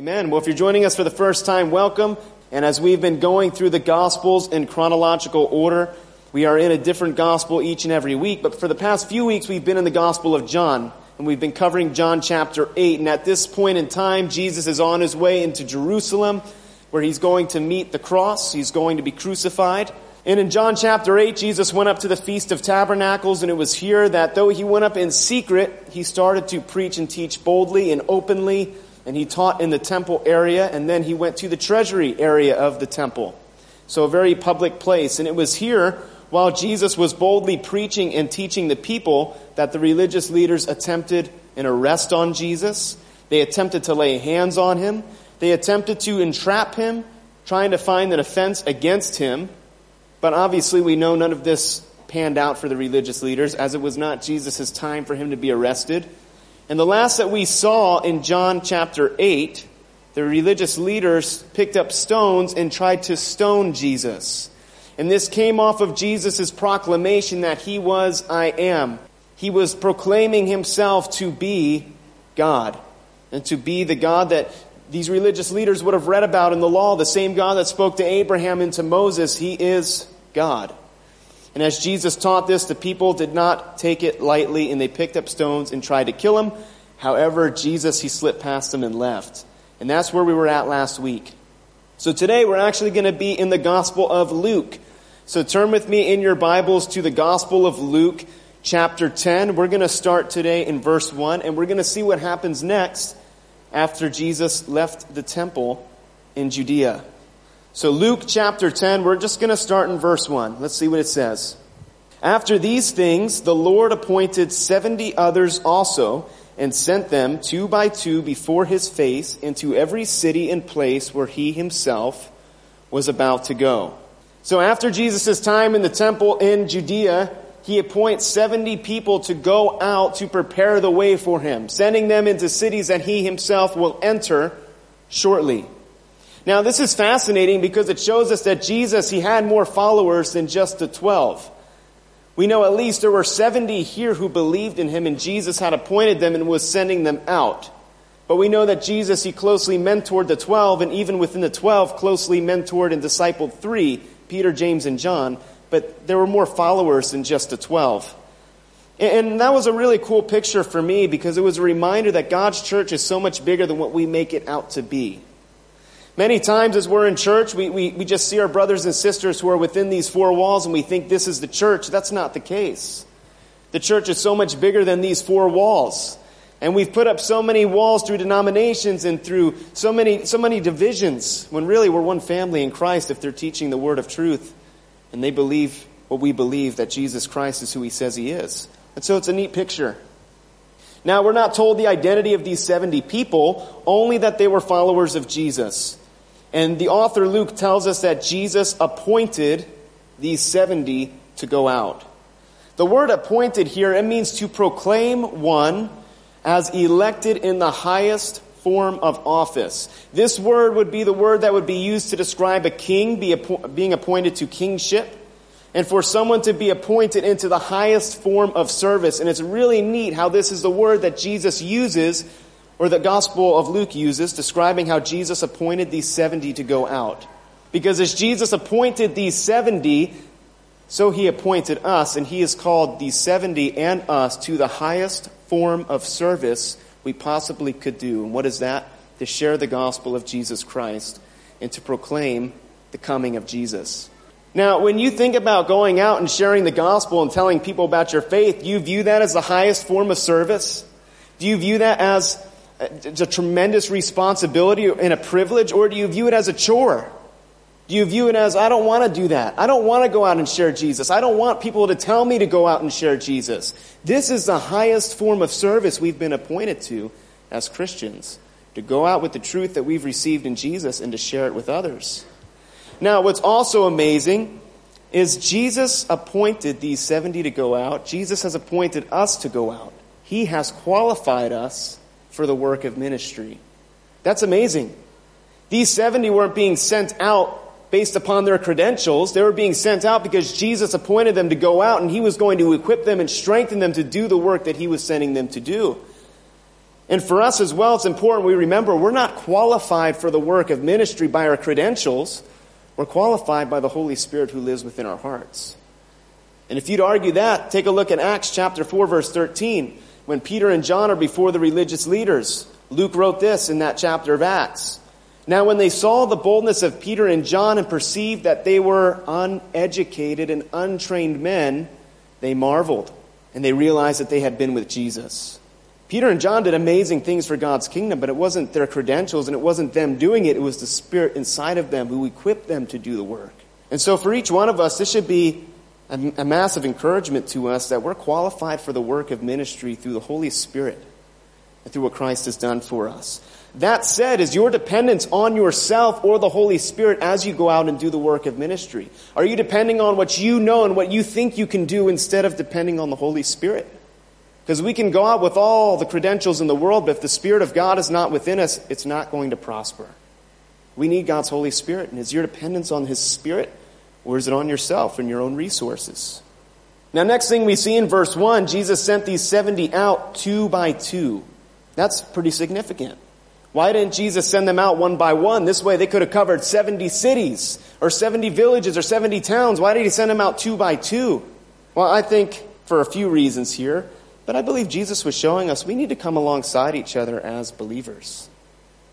Amen. Well, if you're joining us for the first time, welcome. And as we've been going through the Gospels in chronological order, we are in a different Gospel each and every week. But for the past few weeks, we've been in the Gospel of John. And we've been covering John chapter 8. And at this point in time, Jesus is on his way into Jerusalem, where he's going to meet the cross. He's going to be crucified. And in John chapter 8, Jesus went up to the Feast of Tabernacles, and it was here that though he went up in secret, he started to preach and teach boldly and openly, and he taught in the temple area, and then he went to the treasury area of the temple. So a very public place. And it was here, while Jesus was boldly preaching and teaching the people, that the religious leaders attempted an arrest on Jesus. They attempted to lay hands on him. They attempted to entrap him, trying to find an offense against him. But obviously, we know none of this panned out for the religious leaders, as it was not Jesus' time for him to be arrested. And the last that we saw in John chapter 8, the religious leaders picked up stones and tried to stone Jesus. And this came off of Jesus' proclamation that he was I am. He was proclaiming himself to be God and to be the God that these religious leaders would have read about in the law, the same God that spoke to Abraham and to Moses, he is God. And as Jesus taught this, the people did not take it lightly and they picked up stones and tried to kill him. However, Jesus, he slipped past them and left. And that's where we were at last week. So today we're actually going to be in the Gospel of Luke. So turn with me in your Bibles to the Gospel of Luke, chapter 10. We're going to start today in verse 1 and we're going to see what happens next after Jesus left the temple in Judea. So Luke chapter 10, we're just going to start in verse 1. Let's see what it says. After these things, the Lord appointed 70 others also and sent them two by two before his face into every city and place where he himself was about to go. So after Jesus' time in the temple in Judea, he appoints 70 people to go out to prepare the way for him, sending them into cities that he himself will enter shortly. Now this is fascinating because it shows us that Jesus, he had more followers than just the 12. We know at least there were 70 here who believed in him and Jesus had appointed them and was sending them out. But we know that Jesus, he closely mentored the 12 and even within the 12 closely mentored and discipled three, Peter, James, and John but there were more followers than just the 12. And that was a really cool picture for me because it was a reminder that God's church is so much bigger than what we make it out to be. Many times as we're in church, we, we, we just see our brothers and sisters who are within these four walls and we think this is the church. That's not the case. The church is so much bigger than these four walls. And we've put up so many walls through denominations and through so many, so many divisions when really we're one family in Christ if they're teaching the word of truth and they believe what we believe that Jesus Christ is who he says he is. And so it's a neat picture. Now, we're not told the identity of these 70 people, only that they were followers of Jesus. And the author Luke tells us that Jesus appointed these 70 to go out. The word appointed here, it means to proclaim one as elected in the highest form of office. This word would be the word that would be used to describe a king being appointed to kingship and for someone to be appointed into the highest form of service. And it's really neat how this is the word that Jesus uses or the Gospel of Luke uses describing how Jesus appointed these 70 to go out. Because as Jesus appointed these 70, so he appointed us, and he has called these 70 and us to the highest form of service we possibly could do. And what is that? To share the gospel of Jesus Christ and to proclaim the coming of Jesus. Now, when you think about going out and sharing the gospel and telling people about your faith, do you view that as the highest form of service? Do you view that as Uh, a, a tremendous responsibility and a privilege, or do you view it as a chore? Do you view it as, I don't want to do that. I don't want to go out and share Jesus. I don't want people to tell me to go out and share Jesus. This is the highest form of service we've been appointed to as Christians. To go out with the truth that we've received in Jesus and to share it with others. Now, what's also amazing is Jesus appointed these 70 to go out. Jesus has appointed us to go out. He has qualified us for the work of ministry. That's amazing. These 70 weren't being sent out based upon their credentials. They were being sent out because Jesus appointed them to go out and he was going to equip them and strengthen them to do the work that he was sending them to do. And for us as well, it's important we remember we're not qualified for the work of ministry by our credentials. We're qualified by the Holy Spirit who lives within our hearts. And if you'd argue that, take a look at Acts chapter 4 verse 13. When Peter and John are before the religious leaders, Luke wrote this in that chapter of Acts. Now when they saw the boldness of Peter and John and perceived that they were uneducated and untrained men, they marveled and they realized that they had been with Jesus. Peter and John did amazing things for God's kingdom, but it wasn't their credentials and it wasn't them doing it. It was the Spirit inside of them who equipped them to do the work. And so for each one of us, this should be a, a massive encouragement to us that we're qualified for the work of ministry through the Holy Spirit and through what Christ has done for us. That said, is your dependence on yourself or the Holy Spirit as you go out and do the work of ministry? Are you depending on what you know and what you think you can do instead of depending on the Holy Spirit? Because we can go out with all the credentials in the world, but if the Spirit of God is not within us, it's not going to prosper. We need God's Holy Spirit. And is your dependence on His Spirit, or is it on yourself and your own resources? Now, next thing we see in verse 1, Jesus sent these 70 out two by two. That's pretty significant. Why didn't Jesus send them out one by one? This way they could have covered 70 cities or 70 villages or 70 towns. Why did he send them out two by two? Well, I think for a few reasons here. But I believe Jesus was showing us we need to come alongside each other as believers.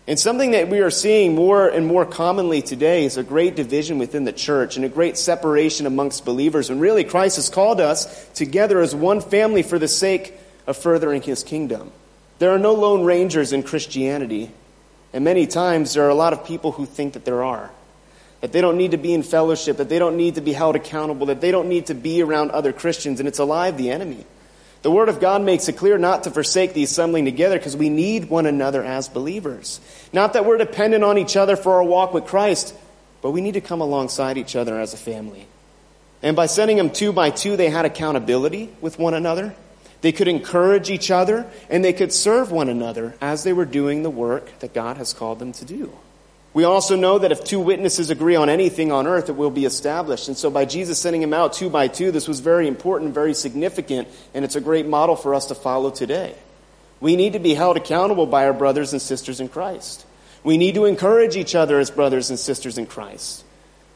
And something that we are seeing more and more commonly today is a great division within the church and a great separation amongst believers. And really, Christ has called us together as one family for the sake of furthering his kingdom. There are no lone rangers in Christianity. And many times there are a lot of people who think that there are. That they don't need to be in fellowship, that they don't need to be held accountable, that they don't need to be around other Christians. And it's alive, the enemy. The Word of God makes it clear not to forsake the assembling together because we need one another as believers. Not that we're dependent on each other for our walk with Christ, but we need to come alongside each other as a family. And by sending them two by two, they had accountability with one another. They could encourage each other and they could serve one another as they were doing the work that God has called them to do. We also know that if two witnesses agree on anything on earth, it will be established. And so by Jesus sending him out two by two, this was very important, very significant, and it's a great model for us to follow today. We need to be held accountable by our brothers and sisters in Christ. We need to encourage each other as brothers and sisters in Christ.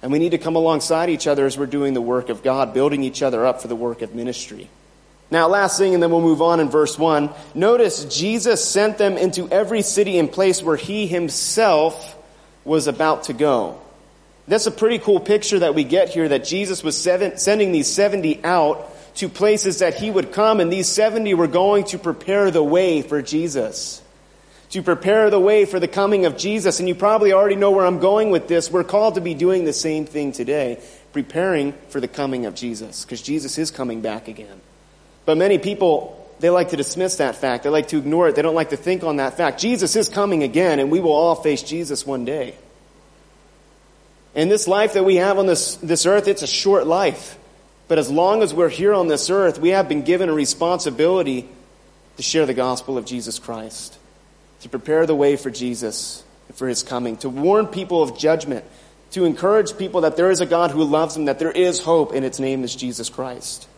And we need to come alongside each other as we're doing the work of God, building each other up for the work of ministry. Now, last thing, and then we'll move on in verse 1. Notice Jesus sent them into every city and place where he himself was about to go. That's a pretty cool picture that we get here that Jesus was seven, sending these 70 out to places that he would come, and these 70 were going to prepare the way for Jesus. To prepare the way for the coming of Jesus. And you probably already know where I'm going with this. We're called to be doing the same thing today, preparing for the coming of Jesus, because Jesus is coming back again. But many people they like to dismiss that fact. They like to ignore it. They don't like to think on that fact. Jesus is coming again, and we will all face Jesus one day. And this life that we have on this, this earth, it's a short life. But as long as we're here on this earth, we have been given a responsibility to share the gospel of Jesus Christ, to prepare the way for Jesus, for his coming, to warn people of judgment, to encourage people that there is a God who loves them, that there is hope, and its name is Jesus Christ.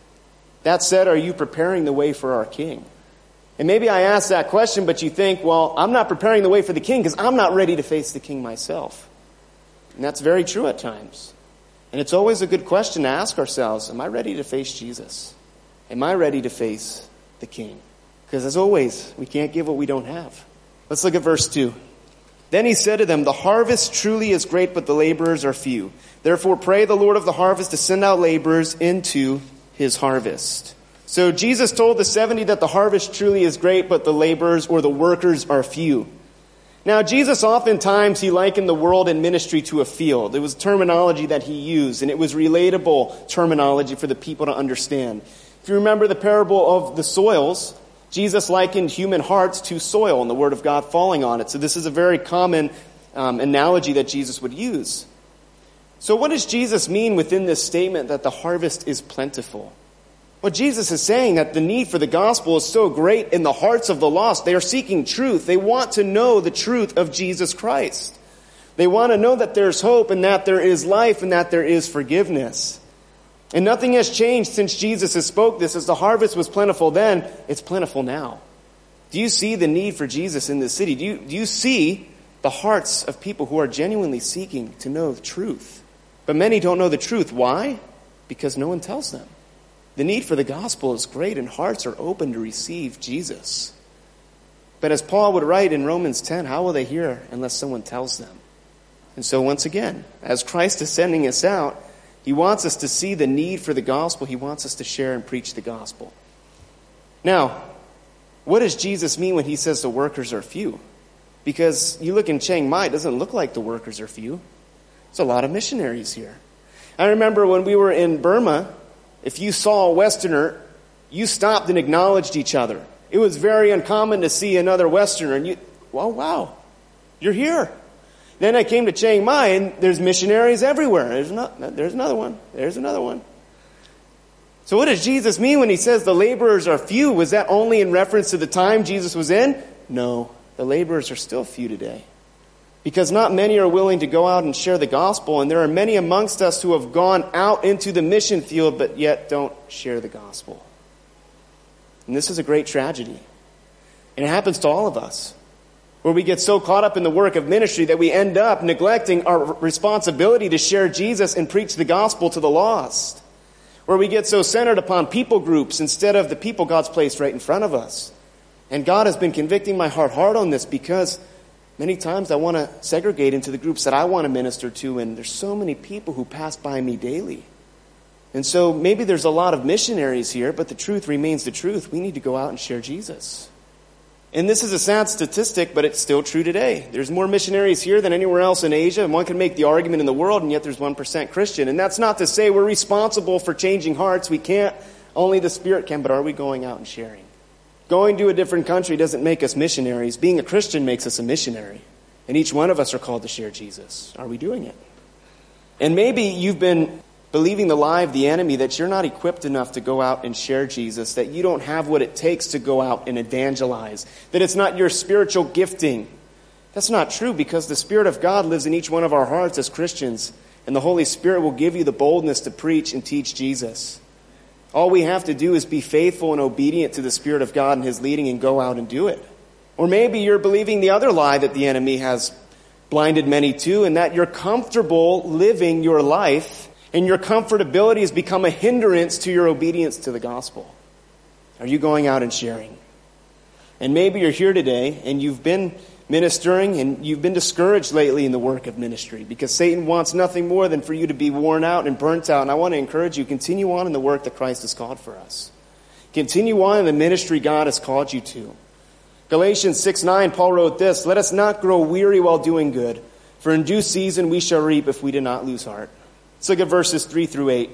That said, are you preparing the way for our King? And maybe I ask that question, but you think, well, I'm not preparing the way for the King because I'm not ready to face the King myself. And that's very true at times. And it's always a good question to ask ourselves, am I ready to face Jesus? Am I ready to face the King? Because as always, we can't give what we don't have. Let's look at verse 2. Then he said to them, The harvest truly is great, but the laborers are few. Therefore pray the Lord of the harvest to send out laborers into his harvest. So Jesus told the 70 that the harvest truly is great, but the laborers or the workers are few. Now, Jesus oftentimes, he likened the world and ministry to a field. It was terminology that he used, and it was relatable terminology for the people to understand. If you remember the parable of the soils, Jesus likened human hearts to soil and the Word of God falling on it. So this is a very common um, analogy that Jesus would use. So, what does Jesus mean within this statement that the harvest is plentiful? Well, Jesus is saying that the need for the gospel is so great in the hearts of the lost. They are seeking truth. They want to know the truth of Jesus Christ. They want to know that there's hope and that there is life and that there is forgiveness. And nothing has changed since Jesus has spoke this. As the harvest was plentiful then, it's plentiful now. Do you see the need for Jesus in this city? Do you, do you see the hearts of people who are genuinely seeking to know the truth? But many don't know the truth. Why? Because no one tells them. The need for the gospel is great, and hearts are open to receive Jesus. But as Paul would write in Romans 10, how will they hear unless someone tells them? And so, once again, as Christ is sending us out, he wants us to see the need for the gospel. He wants us to share and preach the gospel. Now, what does Jesus mean when he says the workers are few? Because you look in Chiang Mai, it doesn't look like the workers are few. There's a lot of missionaries here. I remember when we were in Burma, if you saw a Westerner, you stopped and acknowledged each other. It was very uncommon to see another Westerner, and you, well, wow, you're here. Then I came to Chiang Mai, and there's missionaries everywhere. There's, not, there's another one. There's another one. So, what does Jesus mean when he says the laborers are few? Was that only in reference to the time Jesus was in? No, the laborers are still few today. Because not many are willing to go out and share the gospel, and there are many amongst us who have gone out into the mission field but yet don't share the gospel. And this is a great tragedy. And it happens to all of us where we get so caught up in the work of ministry that we end up neglecting our responsibility to share Jesus and preach the gospel to the lost. Where we get so centered upon people groups instead of the people God's placed right in front of us. And God has been convicting my heart hard on this because many times I want to segregate into the groups that I want to minister to, and there's so many people who pass by me daily. And so maybe there's a lot of missionaries here, but the truth remains the truth. We need to go out and share Jesus. And this is a sad statistic, but it's still true today. There's more missionaries here than anywhere else in Asia, and one can make the argument in the world, and yet there's 1% Christian. And that's not to say we're responsible for changing hearts. We can't. Only the Spirit can, but are we going out and sharing? Going to a different country doesn't make us missionaries. Being a Christian makes us a missionary. And each one of us are called to share Jesus. Are we doing it? And maybe you've been believing the lie of the enemy that you're not equipped enough to go out and share Jesus, that you don't have what it takes to go out and evangelize, that it's not your spiritual gifting. That's not true because the Spirit of God lives in each one of our hearts as Christians, and the Holy Spirit will give you the boldness to preach and teach Jesus. All we have to do is be faithful and obedient to the Spirit of God and His leading and go out and do it. Or maybe you're believing the other lie that the enemy has blinded many to, and that you're comfortable living your life and your comfortability has become a hindrance to your obedience to the gospel? Are you going out and sharing? And maybe you're here today and you've been ministering and you've been discouraged lately in the work of ministry because Satan wants nothing more than for you to be worn out and burnt out. And I want to encourage you continue on in the work that Christ has called for us. Continue on in the ministry God has called you to. Galatians 6 9, Paul wrote this Let us not grow weary while doing good, for in due season we shall reap if we do not lose heart. Let's look at verses 3 through 8.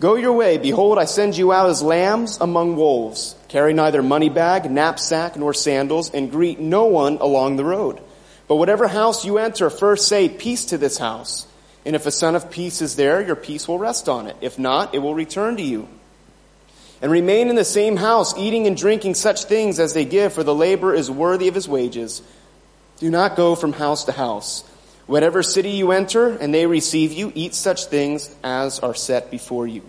Go your way. Behold, I send you out as lambs among wolves. Carry neither money bag, knapsack, nor sandals, and greet no one along the road. But whatever house you enter, first say, Peace to this house. And if a son of peace is there, your peace will rest on it. If not, it will return to you. And remain in the same house, eating and drinking such things as they give, for the laborer is worthy of his wages. Do not go from house to house. Whatever city you enter and they receive you, eat such things as are set before you.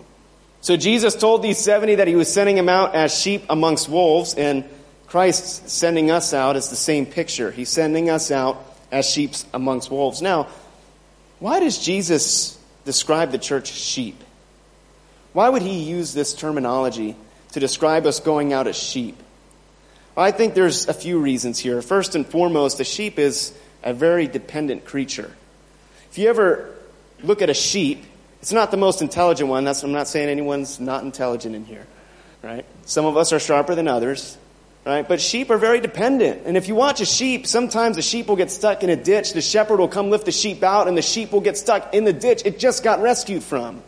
So Jesus told these 70 that he was sending them out as sheep amongst wolves, and Christ sending us out is the same picture. He's sending us out as sheep amongst wolves. Now, why does Jesus describe the church as sheep? Why would he use this terminology to describe us going out as sheep? Well, I think there's a few reasons here. First and foremost, a sheep is a very dependent creature. If you ever look at a sheep, it's not the most intelligent one. That's, I'm not saying anyone's not intelligent in here, right? Some of us are sharper than others, right? But sheep are very dependent. And if you watch a sheep, sometimes the sheep will get stuck in a ditch. The shepherd will come lift the sheep out, and the sheep will get stuck in the ditch it just got rescued from.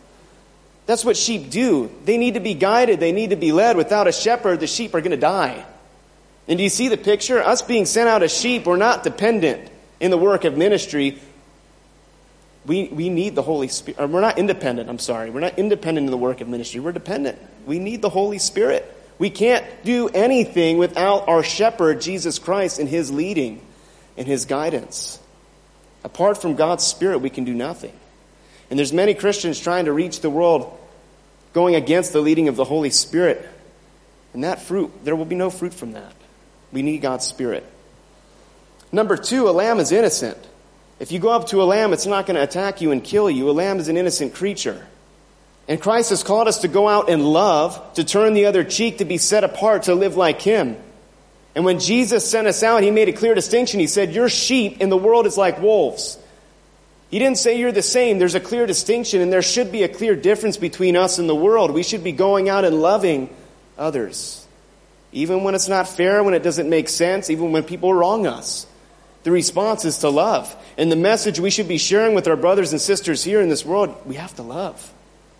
That's what sheep do. They need to be guided, they need to be led. Without a shepherd, the sheep are going to die. And do you see the picture? Us being sent out as sheep, we're not dependent in the work of ministry, we, we need the Holy Spirit. Uh, we're not independent, I'm sorry. We're not independent in the work of ministry. We're dependent. We need the Holy Spirit. We can't do anything without our shepherd, Jesus Christ, and his leading and his guidance. Apart from God's Spirit, we can do nothing. And there's many Christians trying to reach the world going against the leading of the Holy Spirit. And that fruit, there will be no fruit from that. We need God's Spirit. Number two, a lamb is innocent. If you go up to a lamb, it's not going to attack you and kill you. A lamb is an innocent creature. And Christ has called us to go out in love, to turn the other cheek, to be set apart, to live like Him. And when Jesus sent us out, He made a clear distinction. He said, Your sheep in the world is like wolves. He didn't say you're the same. There's a clear distinction, and there should be a clear difference between us and the world. We should be going out and loving others. Even when it's not fair, when it doesn't make sense, even when people wrong us. The response is to love. And the message we should be sharing with our brothers and sisters here in this world, we have to love.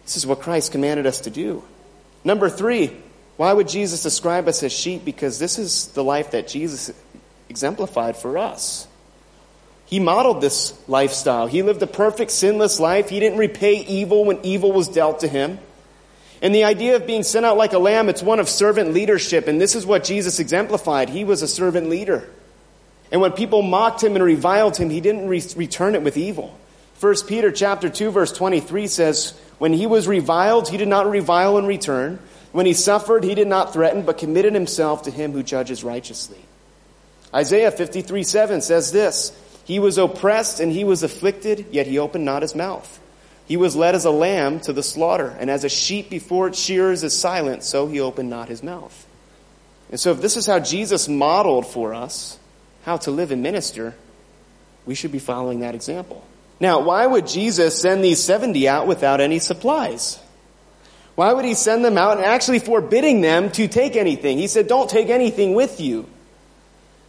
This is what Christ commanded us to do. Number three, why would Jesus describe us as sheep? Because this is the life that Jesus exemplified for us. He modeled this lifestyle. He lived a perfect, sinless life. He didn't repay evil when evil was dealt to him. And the idea of being sent out like a lamb, it's one of servant leadership. And this is what Jesus exemplified. He was a servant leader. And when people mocked him and reviled him, he didn't re- return it with evil. 1 Peter chapter 2 verse 23 says, When he was reviled, he did not revile in return. When he suffered, he did not threaten, but committed himself to him who judges righteously. Isaiah 53 7 says this, he was oppressed and he was afflicted, yet he opened not his mouth. He was led as a lamb to the slaughter, and as a sheep before its shearers is silent, so he opened not his mouth. And so if this is how Jesus modeled for us how to live and minister, we should be following that example. Now, why would Jesus send these 70 out without any supplies? Why would he send them out and actually forbidding them to take anything? He said, don't take anything with you.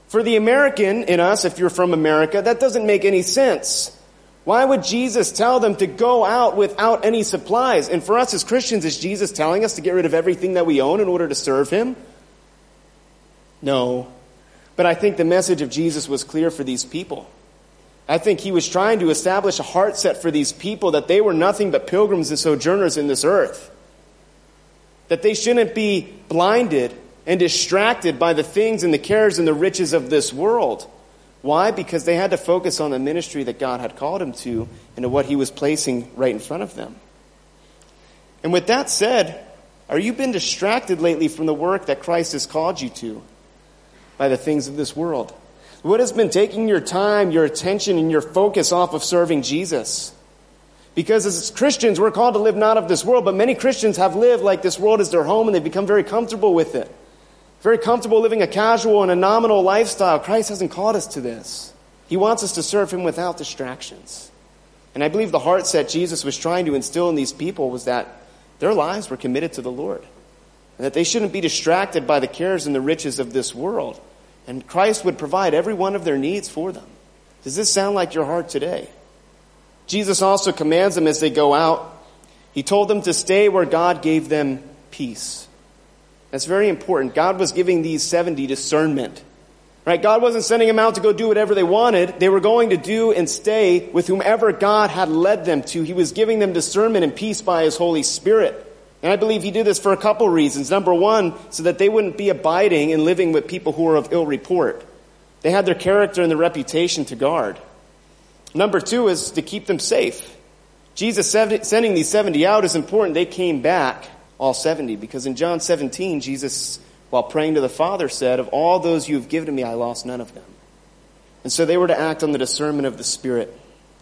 For the American in us, if you're from America, that doesn't make any sense. Why would Jesus tell them to go out without any supplies? And for us as Christians, is Jesus telling us to get rid of everything that we own in order to serve Him? No. But I think the message of Jesus was clear for these people. I think he was trying to establish a heart set for these people that they were nothing but pilgrims and sojourners in this earth. That they shouldn't be blinded and distracted by the things and the cares and the riches of this world. Why? Because they had to focus on the ministry that God had called them to and to what he was placing right in front of them. And with that said, are you been distracted lately from the work that Christ has called you to by the things of this world? What has been taking your time, your attention, and your focus off of serving Jesus? Because as Christians, we're called to live not of this world, but many Christians have lived like this world is their home and they've become very comfortable with it very comfortable living a casual and a nominal lifestyle. Christ hasn't called us to this. He wants us to serve Him without distractions. And I believe the heart set Jesus was trying to instill in these people was that their lives were committed to the Lord. And that they shouldn't be distracted by the cares and the riches of this world. And Christ would provide every one of their needs for them. Does this sound like your heart today? Jesus also commands them as they go out. He told them to stay where God gave them peace. That's very important. God was giving these 70 discernment. Right? God wasn't sending them out to go do whatever they wanted. They were going to do and stay with whomever God had led them to. He was giving them discernment and peace by His Holy Spirit. And I believe He did this for a couple reasons. Number one, so that they wouldn't be abiding and living with people who were of ill report. They had their character and their reputation to guard. Number two is to keep them safe. Jesus sending these 70 out is important. They came back all 70. Because in John 17, Jesus, while praying to the Father, said, Of all those you have given me, I lost none of them. And so they were to act on the discernment of the Spirit.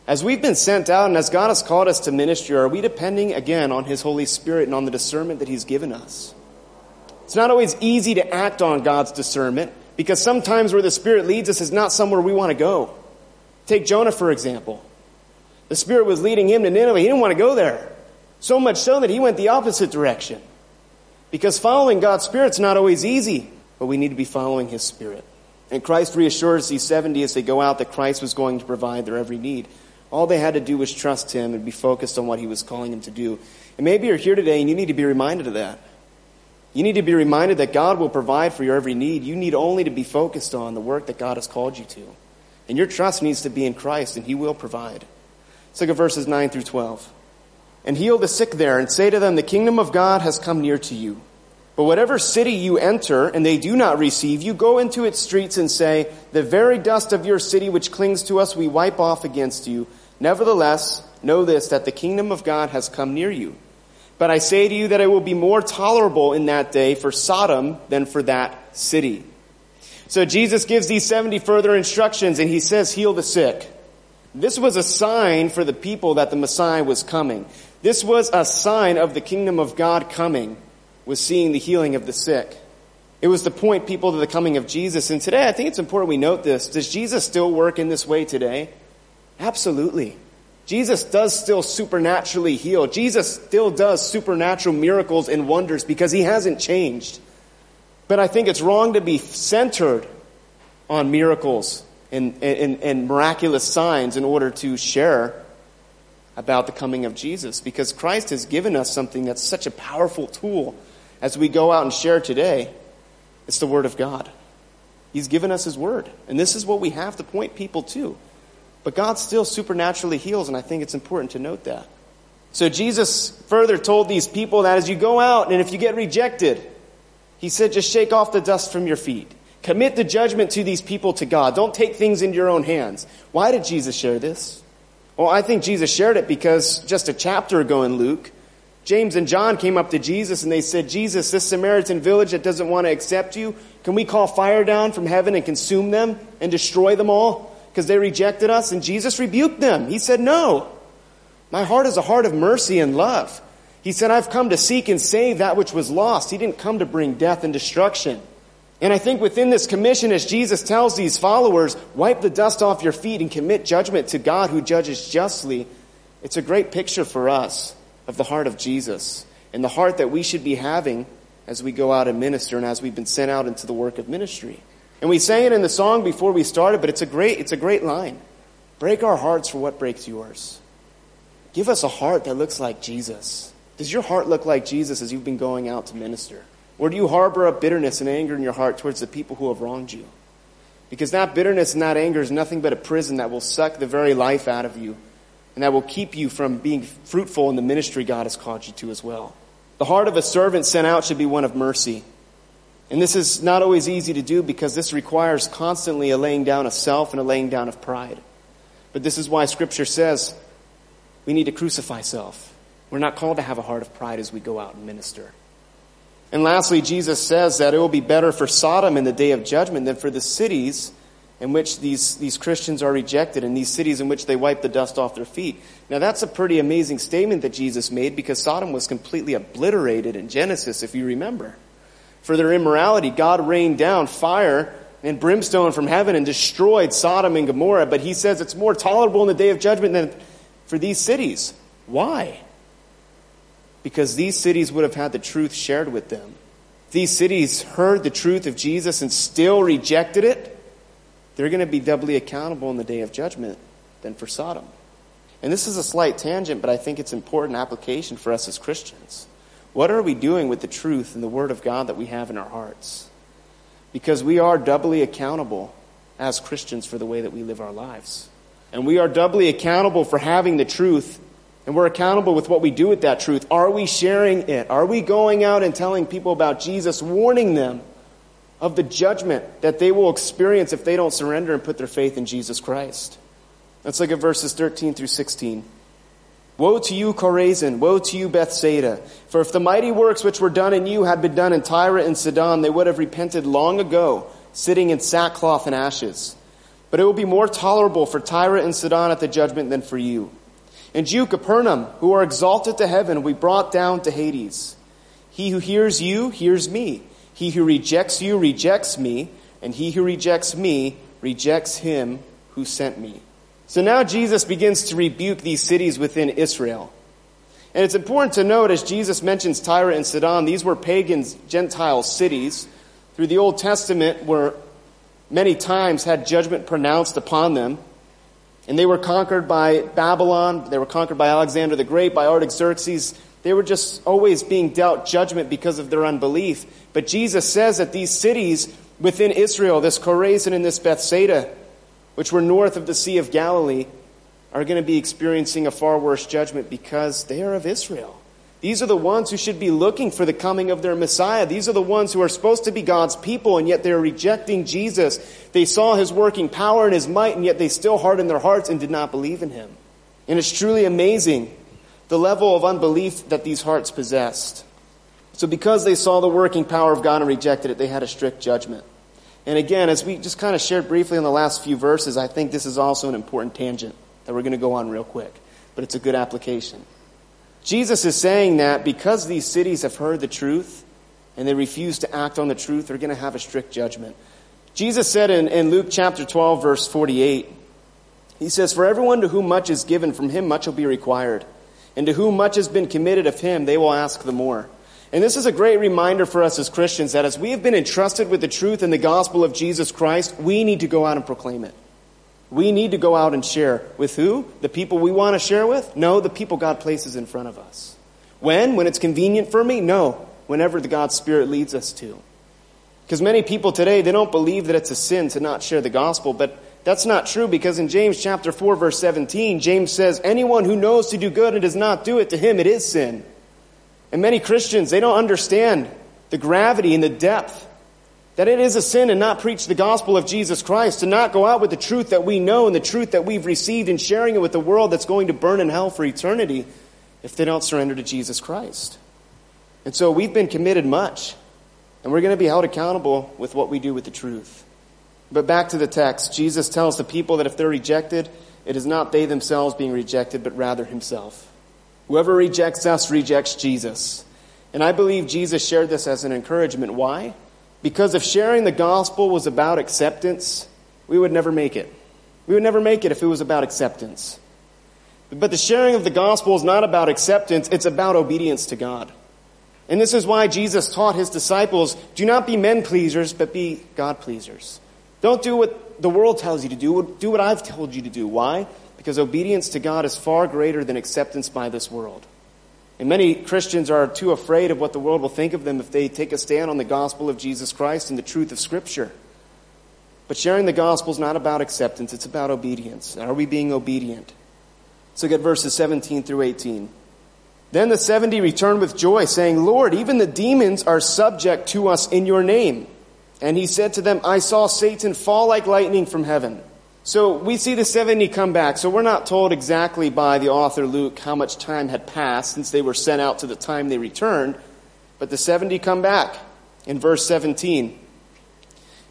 As we've been sent out and as God has called us to ministry, are we depending again on His Holy Spirit and on the discernment that He's given us? It's not always easy to act on God's discernment because sometimes where the Spirit leads us is not somewhere we want to go. Take Jonah, for example. The Spirit was leading him to Nineveh. He didn't want to go there. So much so that he went the opposite direction. Because following God's Spirit's not always easy, but we need to be following His Spirit. And Christ reassures these 70 as they go out that Christ was going to provide their every need. All they had to do was trust Him and be focused on what He was calling them to do. And maybe you're here today and you need to be reminded of that. You need to be reminded that God will provide for your every need. You need only to be focused on the work that God has called you to. And your trust needs to be in Christ, and He will provide. Let's look at verses 9 through 12 and heal the sick there and say to them, the kingdom of God has come near to you. But whatever city you enter and they do not receive you, go into its streets and say, the very dust of your city which clings to us we wipe off against you. Nevertheless, know this, that the kingdom of God has come near you. But I say to you that it will be more tolerable in that day for Sodom than for that city. So Jesus gives these 70 further instructions and he says, heal the sick. This was a sign for the people that the Messiah was coming. This was a sign of the kingdom of God coming, was seeing the healing of the sick. It was to point people to the coming of Jesus. And today, I think it's important we note this. Does Jesus still work in this way today? Absolutely. Jesus does still supernaturally heal. Jesus still does supernatural miracles and wonders because he hasn't changed. But I think it's wrong to be centered on miracles and, and, and miraculous signs in order to share about the coming of Jesus because Christ has given us something that's such a powerful tool as we go out and share today. It's the Word of God. He's given us His Word. And this is what we have to point people to. But God still supernaturally heals, and I think it's important to note that. So Jesus further told these people that as you go out and if you get rejected, he said, just shake off the dust from your feet. Commit the judgment to these people to God. Don't take things into your own hands. Why did Jesus share this? Well, I think Jesus shared it because just a chapter ago in Luke, James and John came up to Jesus and they said, Jesus, this Samaritan village that doesn't want to accept you, can we call fire down from heaven and consume them and destroy them all? Because they rejected us. And Jesus rebuked them. He said, no. My heart is a heart of mercy and love. He said, I've come to seek and save that which was lost. He didn't come to bring death and destruction. And I think within this commission, as Jesus tells these followers, wipe the dust off your feet and commit judgment to God who judges justly, it's a great picture for us of the heart of Jesus and the heart that we should be having as we go out and minister and as we've been sent out into the work of ministry. And we sang it in the song before we started, but it's a great, it's a great line. Break our hearts for what breaks yours. Give us a heart that looks like Jesus. Does your heart look like Jesus as you've been going out to minister? Or do you harbor a bitterness and anger in your heart towards the people who have wronged you? Because that bitterness and that anger is nothing but a prison that will suck the very life out of you and that will keep you from being fruitful in the ministry God has called you to as well. The heart of a servant sent out should be one of mercy. And this is not always easy to do because this requires constantly a laying down of self and a laying down of pride. But this is why scripture says we need to crucify self. We're not called to have a heart of pride as we go out and minister. And lastly, Jesus says that it will be better for Sodom in the day of judgment than for the cities in which these, these Christians are rejected and these cities in which they wipe the dust off their feet. Now that's a pretty amazing statement that Jesus made because Sodom was completely obliterated in Genesis, if you remember. For their immorality, God rained down fire and brimstone from heaven and destroyed Sodom and Gomorrah, but he says it's more tolerable in the day of judgment than for these cities. Why? because these cities would have had the truth shared with them. These cities heard the truth of Jesus and still rejected it. They're going to be doubly accountable in the day of judgment than for Sodom. And this is a slight tangent, but I think it's important application for us as Christians. What are we doing with the truth and the Word of God that we have in our hearts? Because we are doubly accountable as Christians for the way that we live our lives. And we are doubly accountable for having the truth and we're accountable with what we do with that truth. Are we sharing it? Are we going out and telling people about Jesus, warning them of the judgment that they will experience if they don't surrender and put their faith in Jesus Christ? Let's look at verses 13 through 16. Woe to you, Chorazin! Woe to you, Bethsaida! For if the mighty works which were done in you had been done in Tyre and Sidon, they would have repented long ago, sitting in sackcloth and ashes. But it will be more tolerable for Tyre and Sidon at the judgment than for you. And you, Capernaum, who are exalted to heaven, we brought down to Hades. He who hears you hears me. He who rejects you rejects me. And he who rejects me rejects him who sent me. So now Jesus begins to rebuke these cities within Israel. And it's important to note as Jesus mentions Tyre and Sidon, these were pagan Gentile cities through the Old Testament were many times had judgment pronounced upon them. And they were conquered by Babylon. They were conquered by Alexander the Great, by Artaxerxes. They were just always being dealt judgment because of their unbelief. But Jesus says that these cities within Israel, this Chorazin and this Bethsaida, which were north of the Sea of Galilee, are going to be experiencing a far worse judgment because they are of Israel. These are the ones who should be looking for the coming of their Messiah. These are the ones who are supposed to be God's people, and yet they're rejecting Jesus. They saw his working power and his might, and yet they still hardened their hearts and did not believe in him. And it's truly amazing the level of unbelief that these hearts possessed. So, because they saw the working power of God and rejected it, they had a strict judgment. And again, as we just kind of shared briefly in the last few verses, I think this is also an important tangent that we're going to go on real quick, but it's a good application. Jesus is saying that because these cities have heard the truth and they refuse to act on the truth, they're going to have a strict judgment. Jesus said in, in Luke chapter 12, verse 48, he says, For everyone to whom much is given, from him much will be required. And to whom much has been committed of him, they will ask the more. And this is a great reminder for us as Christians that as we have been entrusted with the truth and the gospel of Jesus Christ, we need to go out and proclaim it. We need to go out and share. With who? The people we want to share with? No, the people God places in front of us. When? When it's convenient for me? No. Whenever the God's Spirit leads us to. Because many people today, they don't believe that it's a sin to not share the gospel, but that's not true because in James chapter 4 verse 17, James says, anyone who knows to do good and does not do it, to him it is sin. And many Christians, they don't understand the gravity and the depth that it is a sin to not preach the gospel of Jesus Christ, to not go out with the truth that we know and the truth that we've received and sharing it with the world that's going to burn in hell for eternity if they don't surrender to Jesus Christ. And so we've been committed much, and we're going to be held accountable with what we do with the truth. But back to the text, Jesus tells the people that if they're rejected, it is not they themselves being rejected, but rather himself. Whoever rejects us rejects Jesus. And I believe Jesus shared this as an encouragement. Why? Because if sharing the gospel was about acceptance, we would never make it. We would never make it if it was about acceptance. But the sharing of the gospel is not about acceptance, it's about obedience to God. And this is why Jesus taught his disciples do not be men pleasers, but be God pleasers. Don't do what the world tells you to do, do what I've told you to do. Why? Because obedience to God is far greater than acceptance by this world. And many Christians are too afraid of what the world will think of them if they take a stand on the gospel of Jesus Christ and the truth of Scripture. But sharing the gospel is not about acceptance, it's about obedience. Are we being obedient? So get verses 17 through 18. Then the 70 returned with joy, saying, Lord, even the demons are subject to us in your name. And he said to them, I saw Satan fall like lightning from heaven. So we see the 70 come back. So we're not told exactly by the author Luke how much time had passed since they were sent out to the time they returned. But the 70 come back in verse 17.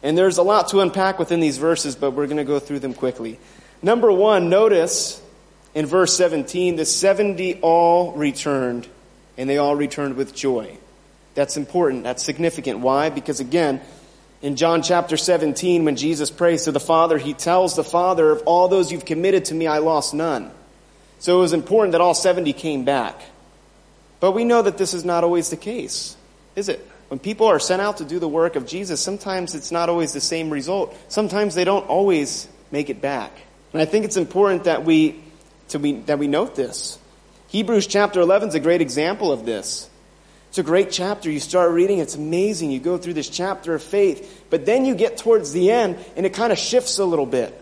And there's a lot to unpack within these verses, but we're going to go through them quickly. Number one, notice in verse 17, the 70 all returned, and they all returned with joy. That's important. That's significant. Why? Because again, in John chapter 17, when Jesus prays to the Father, he tells the Father, Of all those you've committed to me, I lost none. So it was important that all 70 came back. But we know that this is not always the case, is it? When people are sent out to do the work of Jesus, sometimes it's not always the same result. Sometimes they don't always make it back. And I think it's important that we, to that we note this. Hebrews chapter 11 is a great example of this. It's a great chapter. You start reading, it's amazing. You go through this chapter of faith, but then you get towards the end and it kind of shifts a little bit.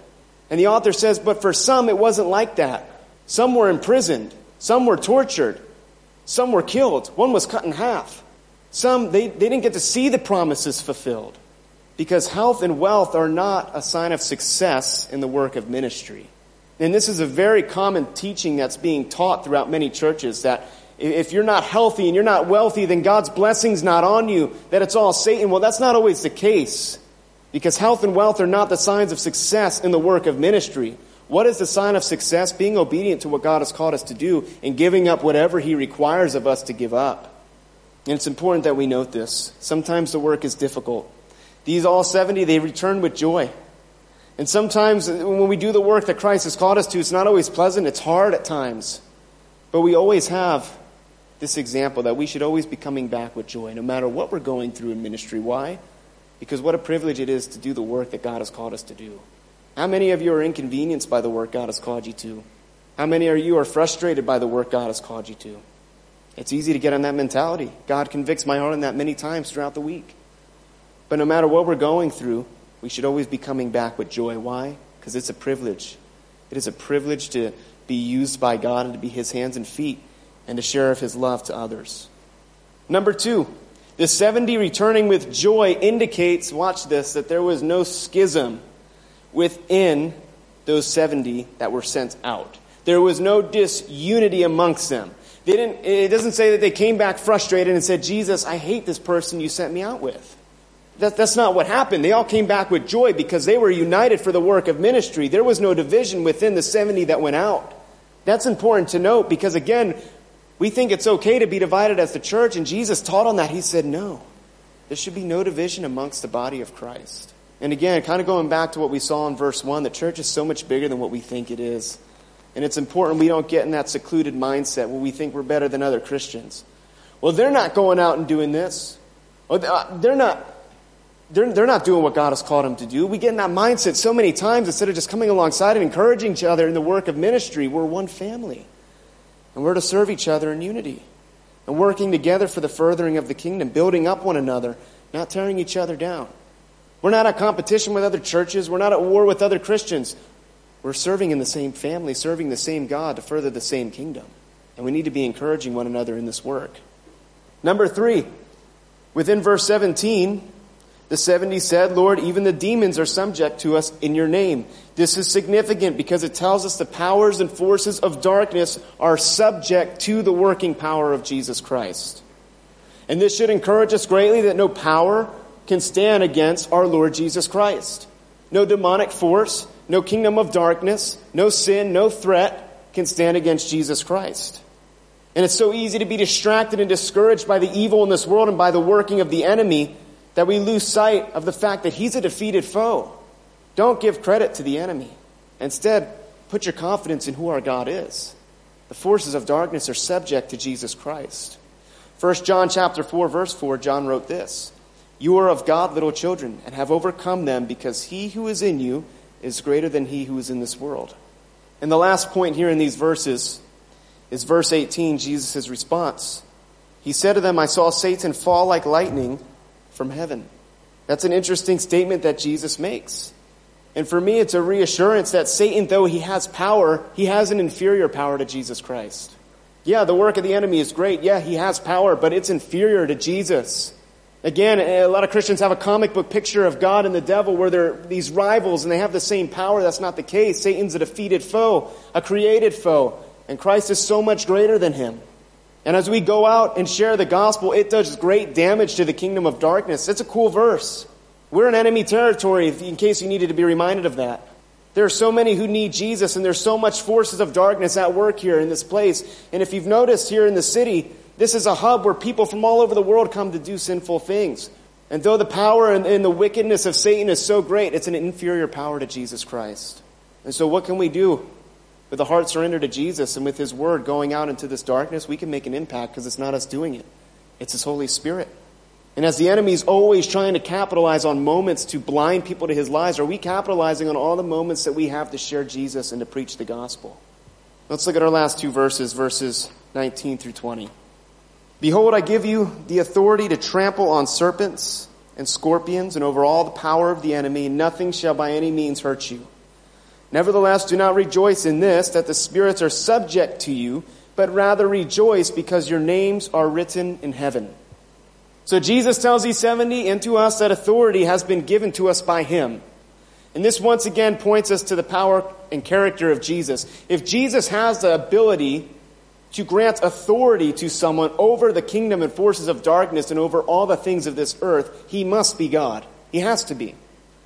And the author says, but for some it wasn't like that. Some were imprisoned, some were tortured, some were killed, one was cut in half. Some, they, they didn't get to see the promises fulfilled because health and wealth are not a sign of success in the work of ministry. And this is a very common teaching that's being taught throughout many churches that if you're not healthy and you're not wealthy, then God's blessing's not on you, that it's all Satan. Well, that's not always the case. Because health and wealth are not the signs of success in the work of ministry. What is the sign of success? Being obedient to what God has called us to do and giving up whatever He requires of us to give up. And it's important that we note this. Sometimes the work is difficult. These all 70, they return with joy. And sometimes when we do the work that Christ has called us to, it's not always pleasant. It's hard at times. But we always have this example that we should always be coming back with joy, no matter what we're going through in ministry. Why? Because what a privilege it is to do the work that God has called us to do. How many of you are inconvenienced by the work God has called you to? How many of you are frustrated by the work God has called you to? It's easy to get on that mentality. God convicts my heart on that many times throughout the week. But no matter what we're going through, we should always be coming back with joy. Why? Because it's a privilege. It is a privilege to be used by God and to be His hands and feet and to share of his love to others. Number two, the 70 returning with joy indicates, watch this, that there was no schism within those 70 that were sent out. There was no disunity amongst them. They didn't, it doesn't say that they came back frustrated and said, Jesus, I hate this person you sent me out with. That, that's not what happened. They all came back with joy because they were united for the work of ministry. There was no division within the 70 that went out. That's important to note because, again, we think it's okay to be divided as the church, and Jesus taught on that. He said, no, there should be no division amongst the body of Christ. And again, kind of going back to what we saw in verse 1, the church is so much bigger than what we think it is. And it's important we don't get in that secluded mindset where we think we're better than other Christians. Well, they're not going out and doing this. Uh, they're not they're, they're not doing what God has called them to do. We get in that mindset so many times instead of just coming alongside and encouraging each other in the work of ministry. We're one family. And we're to serve each other in unity and working together for the furthering of the kingdom, building up one another, not tearing each other down. We're not at competition with other churches. We're not at war with other Christians. We're serving in the same family, serving the same God to further the same kingdom. And we need to be encouraging one another in this work. Number three, within verse 17, the 70 said, Lord, even the demons are subject to us in your name. This is significant because it tells us the powers and forces of darkness are subject to the working power of Jesus Christ. And this should encourage us greatly that no power can stand against our Lord Jesus Christ. No demonic force, no kingdom of darkness, no sin, no threat can stand against Jesus Christ. And it's so easy to be distracted and discouraged by the evil in this world and by the working of the enemy that we lose sight of the fact that he's a defeated foe. Don't give credit to the enemy. Instead, put your confidence in who our God is. The forces of darkness are subject to Jesus Christ. 1 John chapter 4 verse 4 John wrote this: You are of God little children and have overcome them because he who is in you is greater than he who is in this world. And the last point here in these verses is verse 18 Jesus' response. He said to them, I saw Satan fall like lightning from heaven. That's an interesting statement that Jesus makes. And for me, it's a reassurance that Satan, though he has power, he has an inferior power to Jesus Christ. Yeah, the work of the enemy is great. Yeah, he has power, but it's inferior to Jesus. Again, a lot of Christians have a comic book picture of God and the devil where they're these rivals and they have the same power. That's not the case. Satan's a defeated foe, a created foe, and Christ is so much greater than him. And as we go out and share the gospel, it does great damage to the kingdom of darkness. It's a cool verse. We're in enemy territory, in case you needed to be reminded of that. There are so many who need Jesus, and there's so much forces of darkness at work here in this place. And if you've noticed here in the city, this is a hub where people from all over the world come to do sinful things. And though the power and, and the wickedness of Satan is so great, it's an inferior power to Jesus Christ. And so, what can we do? With a heart surrendered to Jesus and with His Word going out into this darkness, we can make an impact because it's not us doing it. It's His Holy Spirit. And as the enemy is always trying to capitalize on moments to blind people to his lies, are we capitalizing on all the moments that we have to share Jesus and to preach the gospel? Let's look at our last two verses, verses 19 through 20. Behold, I give you the authority to trample on serpents and scorpions and over all the power of the enemy, nothing shall by any means hurt you. Nevertheless, do not rejoice in this, that the spirits are subject to you, but rather rejoice because your names are written in heaven. So Jesus tells these 70 and to us that authority has been given to us by Him. And this once again points us to the power and character of Jesus. If Jesus has the ability to grant authority to someone over the kingdom and forces of darkness and over all the things of this earth, He must be God. He has to be.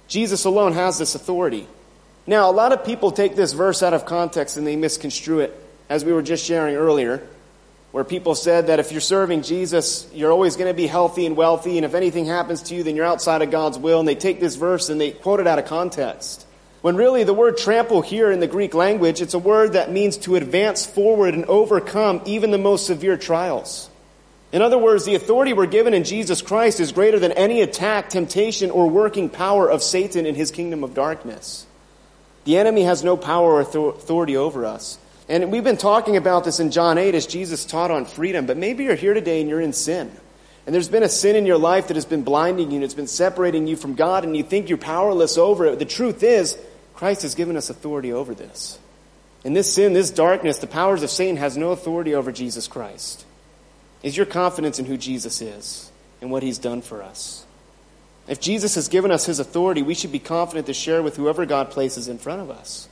Jesus alone has this authority. Now, a lot of people take this verse out of context and they misconstrue it, as we were just sharing earlier, where people said that if you're serving Jesus, you're always going to be healthy and wealthy, and if anything happens to you, then you're outside of God's will. And they take this verse and they quote it out of context. When really the word trample here in the Greek language, it's a word that means to advance forward and overcome even the most severe trials. In other words, the authority we're given in Jesus Christ is greater than any attack, temptation, or working power of Satan in his kingdom of darkness. The enemy has no power or authority over us. And we've been talking about this in John 8 as Jesus taught on freedom, but maybe you're here today and you're in sin. And there's been a sin in your life that has been blinding you and it's been separating you from God and you think you're powerless over it. The truth is, Christ has given us authority over this. And this sin, this darkness, the powers of Satan has no authority over Jesus Christ. Is your confidence in who Jesus is and what he's done for us? If Jesus has given us his authority, we should be confident to share with whoever God places in front of us.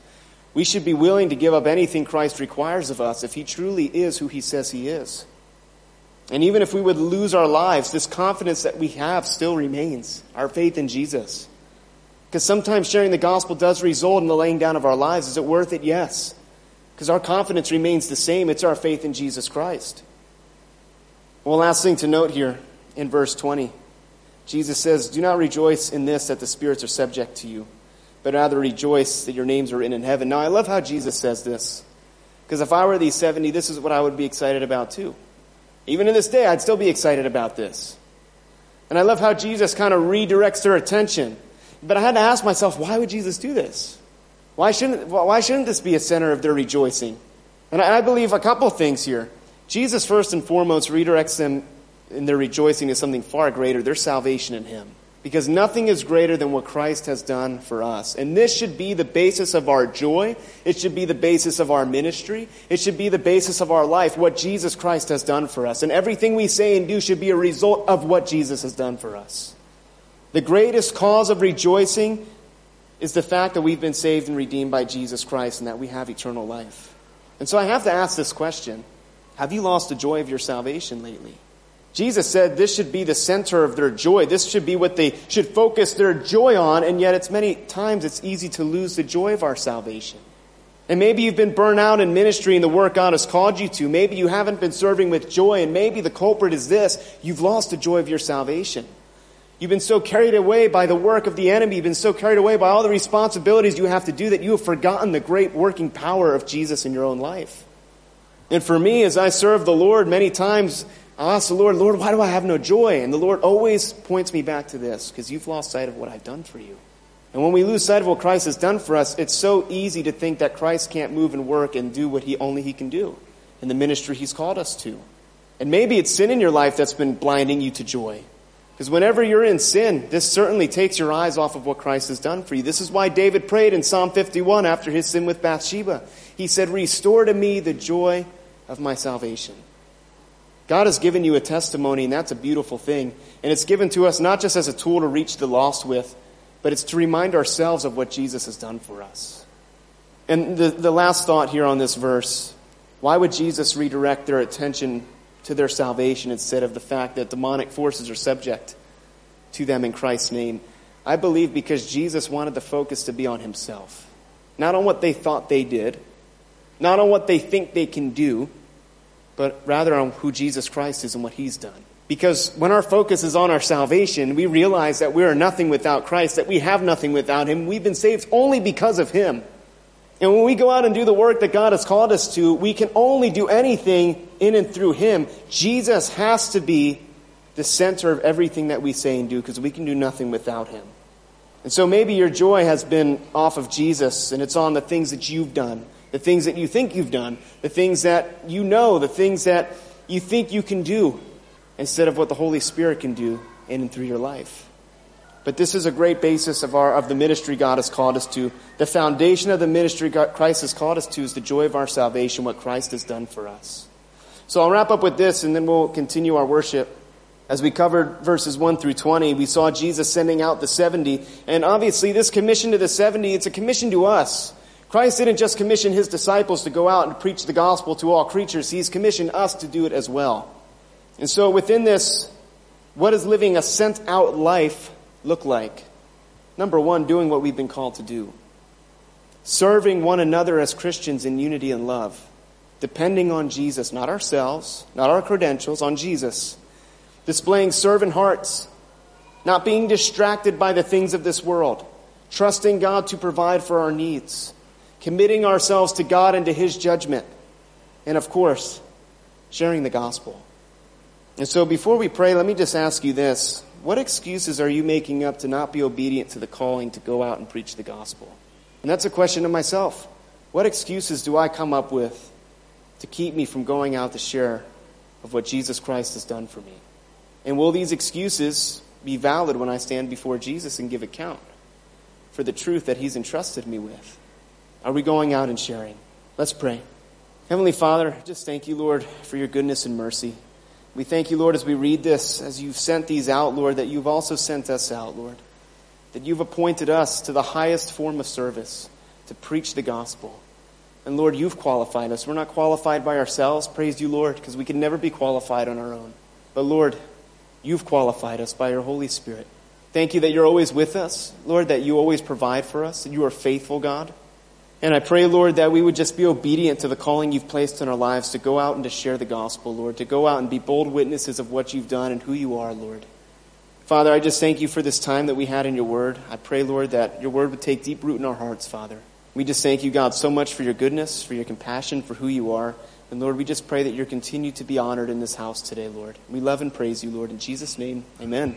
We should be willing to give up anything Christ requires of us if he truly is who he says he is. And even if we would lose our lives, this confidence that we have still remains our faith in Jesus. Because sometimes sharing the gospel does result in the laying down of our lives. Is it worth it? Yes. Because our confidence remains the same. It's our faith in Jesus Christ. Well, last thing to note here in verse 20 Jesus says, Do not rejoice in this that the spirits are subject to you, but rather rejoice that your names are written in heaven. Now, I love how Jesus says this. Because if I were these 70, this is what I would be excited about too. Even in this day, I'd still be excited about this. And I love how Jesus kind of redirects their attention. But I had to ask myself, why would Jesus do this? Why shouldn't, why shouldn't this be a center of their rejoicing? And I believe a couple things here. Jesus, first and foremost, redirects them in their rejoicing to something far greater their salvation in Him. Because nothing is greater than what Christ has done for us. And this should be the basis of our joy. It should be the basis of our ministry. It should be the basis of our life, what Jesus Christ has done for us. And everything we say and do should be a result of what Jesus has done for us. The greatest cause of rejoicing is the fact that we've been saved and redeemed by Jesus Christ and that we have eternal life. And so I have to ask this question Have you lost the joy of your salvation lately? Jesus said this should be the center of their joy. This should be what they should focus their joy on, and yet it's many times it's easy to lose the joy of our salvation. And maybe you've been burnt out in ministry and the work God has called you to. Maybe you haven't been serving with joy, and maybe the culprit is this you've lost the joy of your salvation. You've been so carried away by the work of the enemy. You've been so carried away by all the responsibilities you have to do that you have forgotten the great working power of Jesus in your own life. And for me, as I serve the Lord, many times I'll ask the Lord, Lord, why do I have no joy? And the Lord always points me back to this because you've lost sight of what I've done for you. And when we lose sight of what Christ has done for us, it's so easy to think that Christ can't move and work and do what he only he can do in the ministry he's called us to. And maybe it's sin in your life that's been blinding you to joy. Because whenever you're in sin, this certainly takes your eyes off of what Christ has done for you. This is why David prayed in Psalm 51 after his sin with Bathsheba. He said, Restore to me the joy of my salvation. God has given you a testimony, and that's a beautiful thing. And it's given to us not just as a tool to reach the lost with, but it's to remind ourselves of what Jesus has done for us. And the, the last thought here on this verse why would Jesus redirect their attention to their salvation instead of the fact that demonic forces are subject to them in Christ's name? I believe because Jesus wanted the focus to be on himself, not on what they thought they did, not on what they think they can do, but rather on who Jesus Christ is and what he's done. Because when our focus is on our salvation, we realize that we are nothing without Christ, that we have nothing without him. We've been saved only because of him. And when we go out and do the work that God has called us to, we can only do anything in and through him. Jesus has to be the center of everything that we say and do because we can do nothing without him. And so maybe your joy has been off of Jesus and it's on the things that you've done the things that you think you've done, the things that you know, the things that you think you can do, instead of what the Holy Spirit can do in and through your life. But this is a great basis of, our, of the ministry God has called us to. The foundation of the ministry God, Christ has called us to is the joy of our salvation, what Christ has done for us. So I'll wrap up with this and then we'll continue our worship. As we covered verses 1 through 20, we saw Jesus sending out the 70. And obviously, this commission to the 70, it's a commission to us. Christ didn't just commission his disciples to go out and preach the gospel to all creatures, he's commissioned us to do it as well. And so within this, what does living a sent out life look like? Number one, doing what we've been called to do. Serving one another as Christians in unity and love. Depending on Jesus, not ourselves, not our credentials, on Jesus. Displaying servant hearts. Not being distracted by the things of this world. Trusting God to provide for our needs committing ourselves to God and to His judgment, and of course, sharing the gospel. And so before we pray, let me just ask you this. What excuses are you making up to not be obedient to the calling to go out and preach the gospel? And that's a question to myself. What excuses do I come up with to keep me from going out to share of what Jesus Christ has done for me? And will these excuses be valid when I stand before Jesus and give account for the truth that He's entrusted me with? Are we going out and sharing? Let's pray. Heavenly Father, just thank you, Lord, for your goodness and mercy. We thank you, Lord, as we read this, as you've sent these out, Lord, that you've also sent us out, Lord. That you've appointed us to the highest form of service, to preach the gospel. And Lord, you've qualified us. We're not qualified by ourselves. Praise you, Lord, because we can never be qualified on our own. But Lord, you've qualified us by your Holy Spirit. Thank you that you're always with us, Lord, that you always provide for us, that you are faithful, God. And I pray, Lord, that we would just be obedient to the calling you've placed in our lives to go out and to share the gospel, Lord, to go out and be bold witnesses of what you've done and who you are, Lord. Father, I just thank you for this time that we had in your word. I pray, Lord, that your word would take deep root in our hearts, Father. We just thank you, God, so much for your goodness, for your compassion, for who you are. And Lord, we just pray that you're continue to be honored in this house today, Lord. We love and praise you, Lord. In Jesus' name, amen.